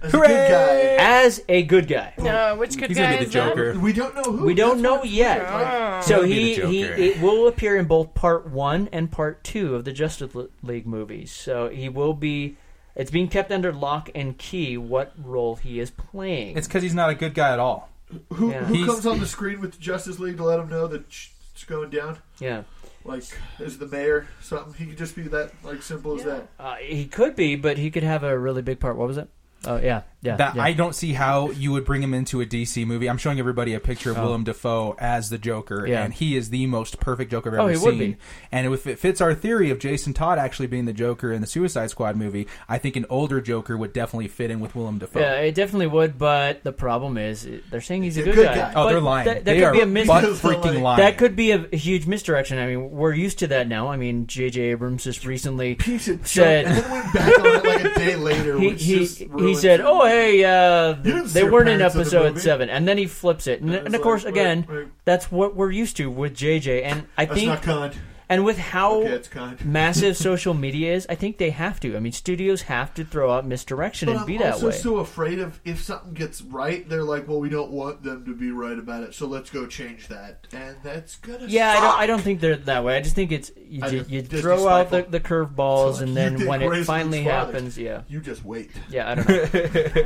Speaker 3: As a good guy.
Speaker 2: as a good guy.
Speaker 4: No, which good
Speaker 5: He's
Speaker 4: guy
Speaker 5: gonna be the
Speaker 4: is that?
Speaker 5: Joker.
Speaker 3: We don't know who.
Speaker 2: We don't
Speaker 3: That's
Speaker 2: know
Speaker 3: what-
Speaker 2: yet.
Speaker 3: like,
Speaker 2: So
Speaker 5: He'll be
Speaker 2: he,
Speaker 5: the
Speaker 2: he
Speaker 5: Joker.
Speaker 2: it will appear in both part one and part two of the Justice League movies. So he will be. It's being kept under lock and key what role he is playing.
Speaker 5: It's because he's not a good guy at all.
Speaker 3: who
Speaker 2: Yeah.
Speaker 3: who
Speaker 5: He's-
Speaker 3: comes on the screen with the Justice League to let him know that sh- it's going down?
Speaker 2: yeah.
Speaker 3: Like, is the mayor something? He could just be that like simple as that.
Speaker 2: Uh, he could be, but he could have a really big part. What was it? Oh yeah, Yeah,
Speaker 5: that
Speaker 2: yeah.
Speaker 5: I don't see how you would bring him into a DC movie. I'm showing everybody a picture of
Speaker 2: Oh.
Speaker 5: Willem Dafoe as the Joker,
Speaker 2: Yeah.
Speaker 5: and he is the most perfect Joker I've
Speaker 2: Oh,
Speaker 5: ever
Speaker 2: he
Speaker 5: seen.
Speaker 2: would be.
Speaker 5: And if it fits our theory of Jason Todd actually being the Joker in the Suicide Squad movie, I think an older Joker would definitely fit in with Willem Dafoe.
Speaker 2: Yeah, it definitely would, but the problem is they're saying he's a good,
Speaker 3: good
Speaker 2: guy.
Speaker 3: guy.
Speaker 5: Oh,
Speaker 2: But
Speaker 5: they're lying.
Speaker 2: That, that
Speaker 5: they
Speaker 2: could
Speaker 5: are
Speaker 2: be a mis-
Speaker 5: butt (laughs) freaking lying.
Speaker 2: That could be a, a huge misdirection. I mean, we're used to that now. I mean, J.J. Abrams just recently
Speaker 3: Piece of
Speaker 2: said
Speaker 3: shit. And then went back on it like a day later. (laughs)
Speaker 2: he he,
Speaker 3: just
Speaker 2: he said,
Speaker 3: it.
Speaker 2: "Oh, hey, uh, they weren't in episode seven. and then he flips it, and,
Speaker 3: And
Speaker 2: of course,
Speaker 3: like,
Speaker 2: again,
Speaker 3: right, right.
Speaker 2: that's what we're used to with JJ. And I
Speaker 3: That's
Speaker 2: think. And with how
Speaker 3: Okay, it's kind. (laughs)
Speaker 2: massive social media is, I think they have to. I mean, studios have to throw out misdirection
Speaker 3: But
Speaker 2: and
Speaker 3: I'm
Speaker 2: be that
Speaker 3: also
Speaker 2: way.
Speaker 3: so afraid of if something gets right, they're like, well, we don't want them to be right about it, so let's go change that, and that's gonna.
Speaker 2: Yeah, I don't. I don't think they're that way. I just think it's you,
Speaker 3: I
Speaker 2: ju-
Speaker 3: just-
Speaker 2: you
Speaker 3: Disney
Speaker 2: throw out the,
Speaker 3: spiteful.
Speaker 2: the curveballs,
Speaker 3: So,
Speaker 2: and then when it finally happens, yeah,
Speaker 3: You just wait.
Speaker 2: yeah. I don't (laughs) know.
Speaker 4: I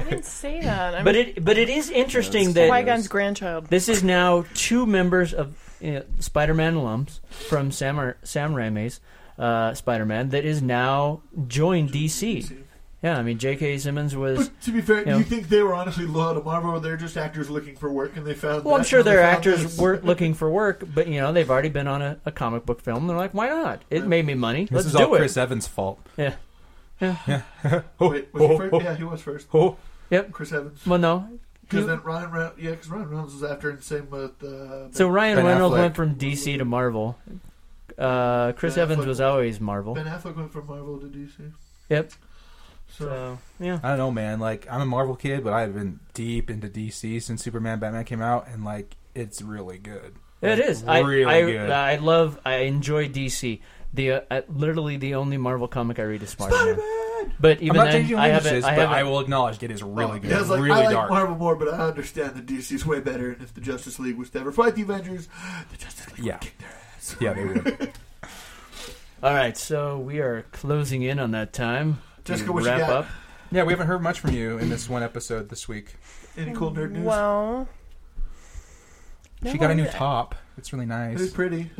Speaker 4: didn't say that. I'm
Speaker 2: but it but it is interesting that
Speaker 4: Qui Gon's grandchild.
Speaker 2: this is now two members of you know, Spider-Man alums from Sam Ra- Sam Raimi's uh, Spider-Man that is now joined DC. Yeah, I mean J.K. Simmons was.
Speaker 3: But to be fair,
Speaker 2: you
Speaker 3: do
Speaker 2: know-
Speaker 3: you think they were honestly loyal to Marvel, or they're just actors looking for work and they found?
Speaker 2: Well, I'm sure
Speaker 3: they
Speaker 2: their actors
Speaker 3: this?
Speaker 2: weren't looking for work, but you know they've already been on a, a comic book film. They're like, why not? It made me money.
Speaker 5: this
Speaker 2: Let's
Speaker 5: is
Speaker 2: do
Speaker 5: all
Speaker 2: it.
Speaker 5: Chris Evans' fault.
Speaker 2: Yeah. Yeah.
Speaker 3: Wait, was he first? (laughs) Yeah, he was first.
Speaker 2: Yep.
Speaker 3: Chris Evans.
Speaker 2: Well, no.
Speaker 3: Because then Ryan, Reynolds, yeah, because Ryan Reynolds was after, and same with. Uh,
Speaker 2: So Ryan
Speaker 5: Ben
Speaker 2: Reynolds
Speaker 5: Affleck.
Speaker 2: went from DC to Marvel. Uh, Chris
Speaker 3: Ben
Speaker 2: Evans
Speaker 3: Affleck-
Speaker 2: was always Marvel.
Speaker 3: Ben Affleck went from Marvel to DC.
Speaker 2: Yep.
Speaker 3: So,
Speaker 2: So yeah.
Speaker 5: I don't know, man. Like I'm a Marvel kid, but I've been deep into DC since Superman, Batman came out, and like it's really good.
Speaker 2: It
Speaker 5: Like,
Speaker 2: is. I,
Speaker 5: really
Speaker 2: I,
Speaker 5: good.
Speaker 2: I love. I enjoy DC. The uh, uh, literally the only Marvel comic I read is Spider-Man. But even
Speaker 5: I'm not
Speaker 2: then,
Speaker 5: changing
Speaker 2: I haven't. I
Speaker 5: but
Speaker 2: haven't.
Speaker 5: I will acknowledge it is really good,
Speaker 3: Yeah, it's like,
Speaker 5: really
Speaker 3: I like
Speaker 5: dark.
Speaker 3: Marvel more, but I understand that is way better, and if the Justice League was to ever fight the Avengers, the Justice League
Speaker 5: Yeah.
Speaker 3: would kick their ass.
Speaker 5: Yeah, they would. (laughs)
Speaker 2: All right, so we are closing in on that time. to
Speaker 3: Jessica, what you
Speaker 2: wrap
Speaker 3: got?
Speaker 2: up.
Speaker 5: yeah, we haven't heard much from you in this one episode this week.
Speaker 3: Any cool nerd news?
Speaker 4: Well,
Speaker 5: She got a new top. It's really nice.
Speaker 3: It's
Speaker 5: nice.
Speaker 3: pretty.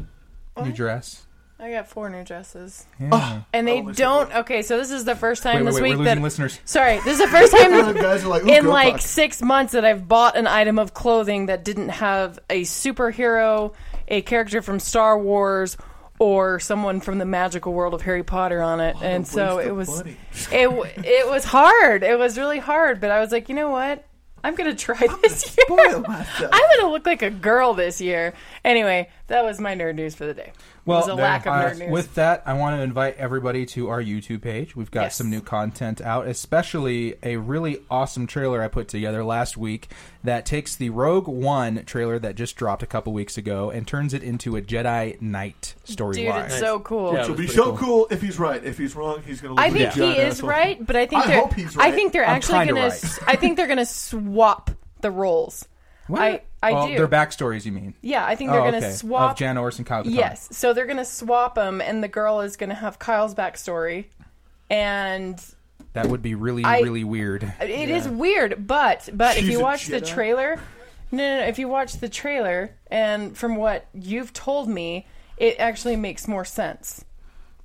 Speaker 5: New dress.
Speaker 4: I got four new dresses,
Speaker 5: Yeah.
Speaker 4: Oh, and they
Speaker 3: Oh,
Speaker 4: don't. Okay, so this is the first time
Speaker 5: wait, wait,
Speaker 4: this
Speaker 5: wait.
Speaker 4: week
Speaker 5: We're losing
Speaker 4: that.
Speaker 5: listeners.
Speaker 4: Sorry, this is the first time (laughs)
Speaker 3: guys are like,
Speaker 4: in like
Speaker 3: talk.
Speaker 4: six months that I've bought an item of clothing that didn't have a superhero, a character from Star Wars, or someone from the magical world of Harry Potter on it.
Speaker 3: What a
Speaker 4: and so it was
Speaker 3: money.
Speaker 4: it it was hard. It was really hard, but I was like, you know what? I'm gonna try this year.
Speaker 3: Spoil myself. (laughs)
Speaker 4: I'm gonna look like a girl this year. Anyway, that was my nerd news for the day.
Speaker 5: Well,
Speaker 4: it was a lack of
Speaker 5: uh,
Speaker 4: news.
Speaker 5: with that, I want to invite everybody to our YouTube page. We've got
Speaker 4: Yes.
Speaker 5: some new content out, especially a really awesome trailer I put together last week that takes the Rogue One trailer that just dropped a couple weeks ago and turns it into a Jedi Knight storyline.
Speaker 4: Dude,
Speaker 5: storyline.
Speaker 4: it's so cool.
Speaker 2: Yeah.
Speaker 3: It'll be so
Speaker 2: cool.
Speaker 3: cool. if he's right. If he's wrong, he's gonna.
Speaker 4: I think he is
Speaker 3: asshole.
Speaker 4: right, but I think
Speaker 3: I
Speaker 4: they're
Speaker 3: hope he's
Speaker 4: I think they're actually
Speaker 5: kinda
Speaker 4: gonna I think they're gonna swap the roles.
Speaker 5: What?
Speaker 4: I I
Speaker 5: oh,
Speaker 4: do.
Speaker 5: Their backstories, you mean?
Speaker 4: yeah, I think they're
Speaker 5: oh,
Speaker 4: gonna
Speaker 5: okay.
Speaker 4: swap
Speaker 5: of Jan Ors and Kyle Katarn.
Speaker 4: Yes, so they're gonna swap them, and the girl is gonna have Kyle's backstory, and
Speaker 5: that would be really,
Speaker 4: I-
Speaker 5: really weird.
Speaker 4: it is weird. But but if you watch the trailer, no, no, no, if you watch the trailer, and from what you've told me, it actually makes more sense.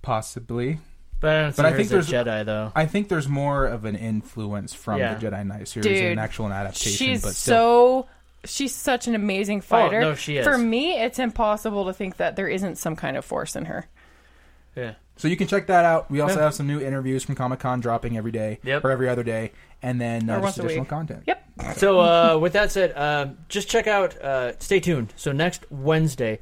Speaker 5: Possibly.
Speaker 2: But I don't see
Speaker 5: But I think
Speaker 2: as a
Speaker 5: there's-
Speaker 2: Jedi though.
Speaker 5: I think there's more of an influence from
Speaker 2: Yeah.
Speaker 5: the Jedi Knight series
Speaker 4: Dude,
Speaker 5: than an actual adaptation.
Speaker 4: She's
Speaker 5: but still.
Speaker 4: so she's such an amazing fighter.
Speaker 2: Oh, no, she is.
Speaker 4: For me, it's impossible to think that there isn't some kind of force in her.
Speaker 2: Yeah.
Speaker 5: So you can check that out. We also
Speaker 2: Yeah.
Speaker 5: have some new interviews from Comic Con dropping every day
Speaker 2: Yep.
Speaker 5: or every other day, and then uh, just additional content.
Speaker 4: Yep.
Speaker 2: So uh, with that said, uh, just check out. Uh, stay tuned. So next Wednesday,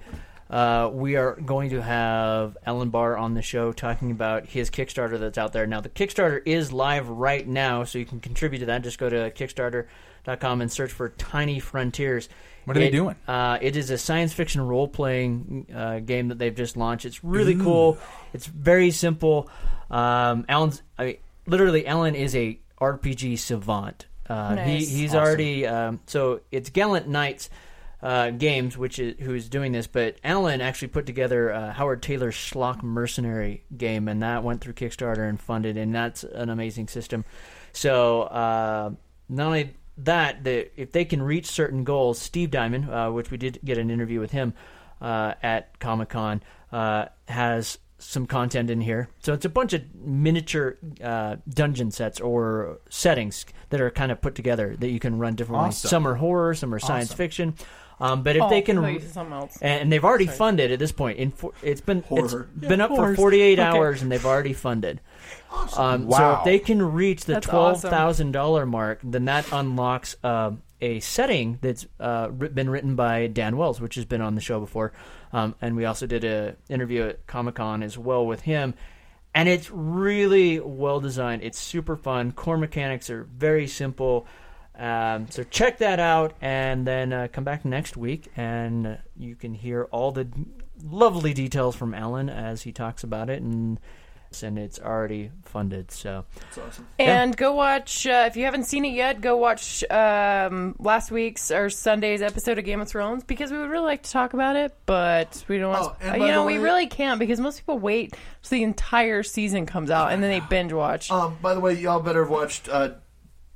Speaker 2: uh, we are going to have Alan Bahr on the show talking about his Kickstarter that's out there now. The Kickstarter is live right now, so you can contribute to that. Just go to Kickstarter.com and search for Tiny Frontiers.
Speaker 5: What are they doing?
Speaker 2: Uh, it is a science fiction role playing uh, game that they've just launched. It's really cool. It's very simple. Um, Alan's, I mean, literally, Alan is a RPG savant. Uh,
Speaker 4: Nice.
Speaker 2: he, he's
Speaker 5: Awesome.
Speaker 2: already um, so it's Gallant Knights uh, Games, which is who is doing this. But Alan actually put together uh, Howard Tayler's Schlock Mercenary game, and that went through Kickstarter and funded, and that's an amazing system. So uh, not only that, the, if they can reach certain goals, Steve Diamond, uh, which we did get an interview with him uh, at Comic Con, uh, has some content in here. So it's a bunch of miniature uh, dungeon sets or settings that are kind of put together that you can run different ways.
Speaker 5: Awesome.
Speaker 2: Some are horror, some are science fiction. Um, but if
Speaker 4: Oh,
Speaker 2: they can,
Speaker 4: thought you said something else.
Speaker 2: and they've already funded at this point. In for, it's been it's
Speaker 3: Horror.
Speaker 2: been up for 48 (laughs)
Speaker 4: Okay.
Speaker 2: hours, and they've already funded. Um, So if they can reach the
Speaker 4: That's
Speaker 2: twelve
Speaker 4: awesome.
Speaker 2: thousand dollar mark, then that unlocks uh, a setting that's uh, been written by Dan Wells, which has been on the show before, um, and we also did a interview at Comic Con as well with him. And it's really well designed. It's super fun. Core mechanics are very simple. Um, so check that out, and then uh, come back next week, and uh, you can hear all the lovely details from Alan as he talks about it, and and it's already funded. So
Speaker 3: That's awesome.
Speaker 4: And go watch uh, if you haven't seen it yet. Go watch um, last week's or Sunday's episode of Game of Thrones because we would really like to talk about it, but we don't.
Speaker 3: Oh,
Speaker 4: Want
Speaker 3: and
Speaker 4: to, you know,
Speaker 3: the
Speaker 4: we really can't because most people wait till the entire season comes out and then they binge watch.
Speaker 3: Um, by the way, y'all better have watched uh,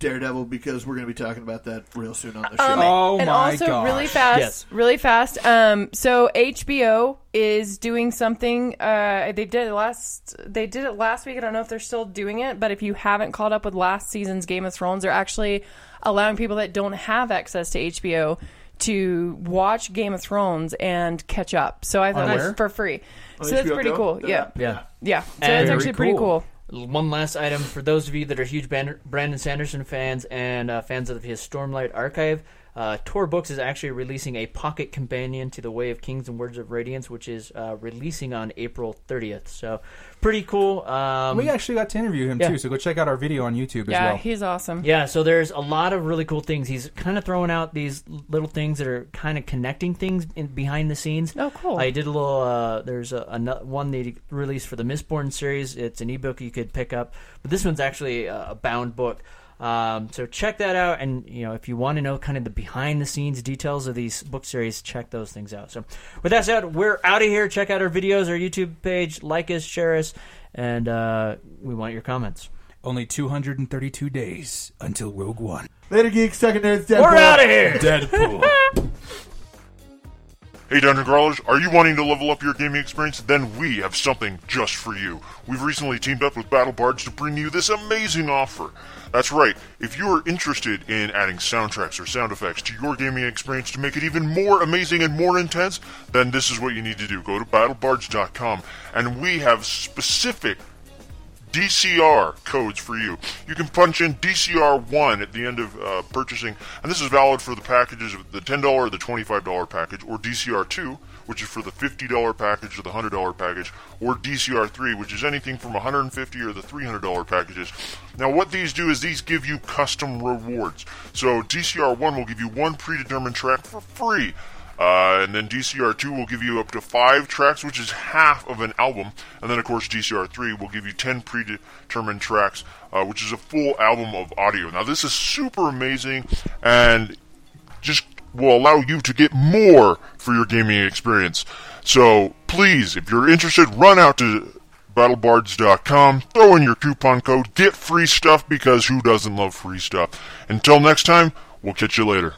Speaker 3: Daredevil because we're going to be talking about that real soon on the show.
Speaker 4: Um,
Speaker 5: Oh
Speaker 4: and
Speaker 5: my
Speaker 4: also
Speaker 5: gosh.
Speaker 4: really fast,
Speaker 2: Yes.
Speaker 4: really fast. Um, so HBO is doing something. Uh, they did it last. They did it last week. I don't know if they're still doing it, but if you haven't caught up with last season's Game of Thrones, they're actually allowing people that don't have access to HBO to watch Game of Thrones and catch up. So I thought
Speaker 5: On
Speaker 4: that's for free.
Speaker 3: On
Speaker 4: so that's pretty
Speaker 3: Go?
Speaker 4: cool.
Speaker 3: Yeah.
Speaker 4: Yeah,
Speaker 2: yeah.
Speaker 4: yeah. So
Speaker 2: And-
Speaker 4: that's
Speaker 2: Very
Speaker 4: actually pretty
Speaker 5: cool.
Speaker 2: One last item for those of you that are huge Brandon Sanderson fans and uh, fans of his Stormlight archive. Uh, Tor Books is actually releasing a pocket companion to the Way of Kings and Words of Radiance, which is uh, releasing on April 30th. So, pretty cool. Um,
Speaker 5: we actually got to interview him
Speaker 2: Yeah.
Speaker 5: too, so go check out our video on YouTube
Speaker 4: Yeah,
Speaker 5: as well.
Speaker 4: he's awesome.
Speaker 2: Yeah, so there's a lot of really cool things. He's kind of throwing out these little things that are kind of connecting things in, behind the scenes.
Speaker 4: Oh, cool.
Speaker 2: I did a little. Uh, there's a, a no- one they released for the Mistborn series. It's an ebook you could pick up, but this one's actually a, a bound book. Um, so check that out, and you know if you want to know kind of the behind the scenes details of these book series, check those things out. So with that said, we're out of here. Check out our videos, our YouTube page, like us, share us, and uh, we want your comments.
Speaker 5: Only 232 days until Rogue One.
Speaker 3: Later, geeks. Second nerds. Deadpool.
Speaker 2: We're out of here.
Speaker 5: Deadpool. (laughs)
Speaker 1: Hey Dungeon Crawlers, are you wanting to level up your gaming experience? Then we have something just for you. We've recently teamed up with Battle Bards to bring you this amazing offer. That's right, if you are interested in adding soundtracks or sound effects to your gaming experience to make it even more amazing and more intense, then this is what you need to do. Go to battlebards.com and we have specific DCR codes for you. You can punch in DCR1 at the end of uh, purchasing, and this is valid for the packages of the $10 or the $25 package, or DCR2, which is for the $50 package or the $100 package, or DCR3, which is anything from 150 or the $300 packages. Now, what these do is these give you custom rewards. So, DCR1 will give you one predetermined track for free. Uh, and then DCR2 will give you up to five tracks, which is half of an album. And then, of course, DCR3 will give you 10 predetermined tracks, uh, which is a full album of audio. Now, this is super amazing and just will allow you to get more for your gaming experience. So, please, if you're interested, run out to battlebards.com, throw in your coupon code, get free stuff because who doesn't love free stuff? Until next time, we'll catch you later.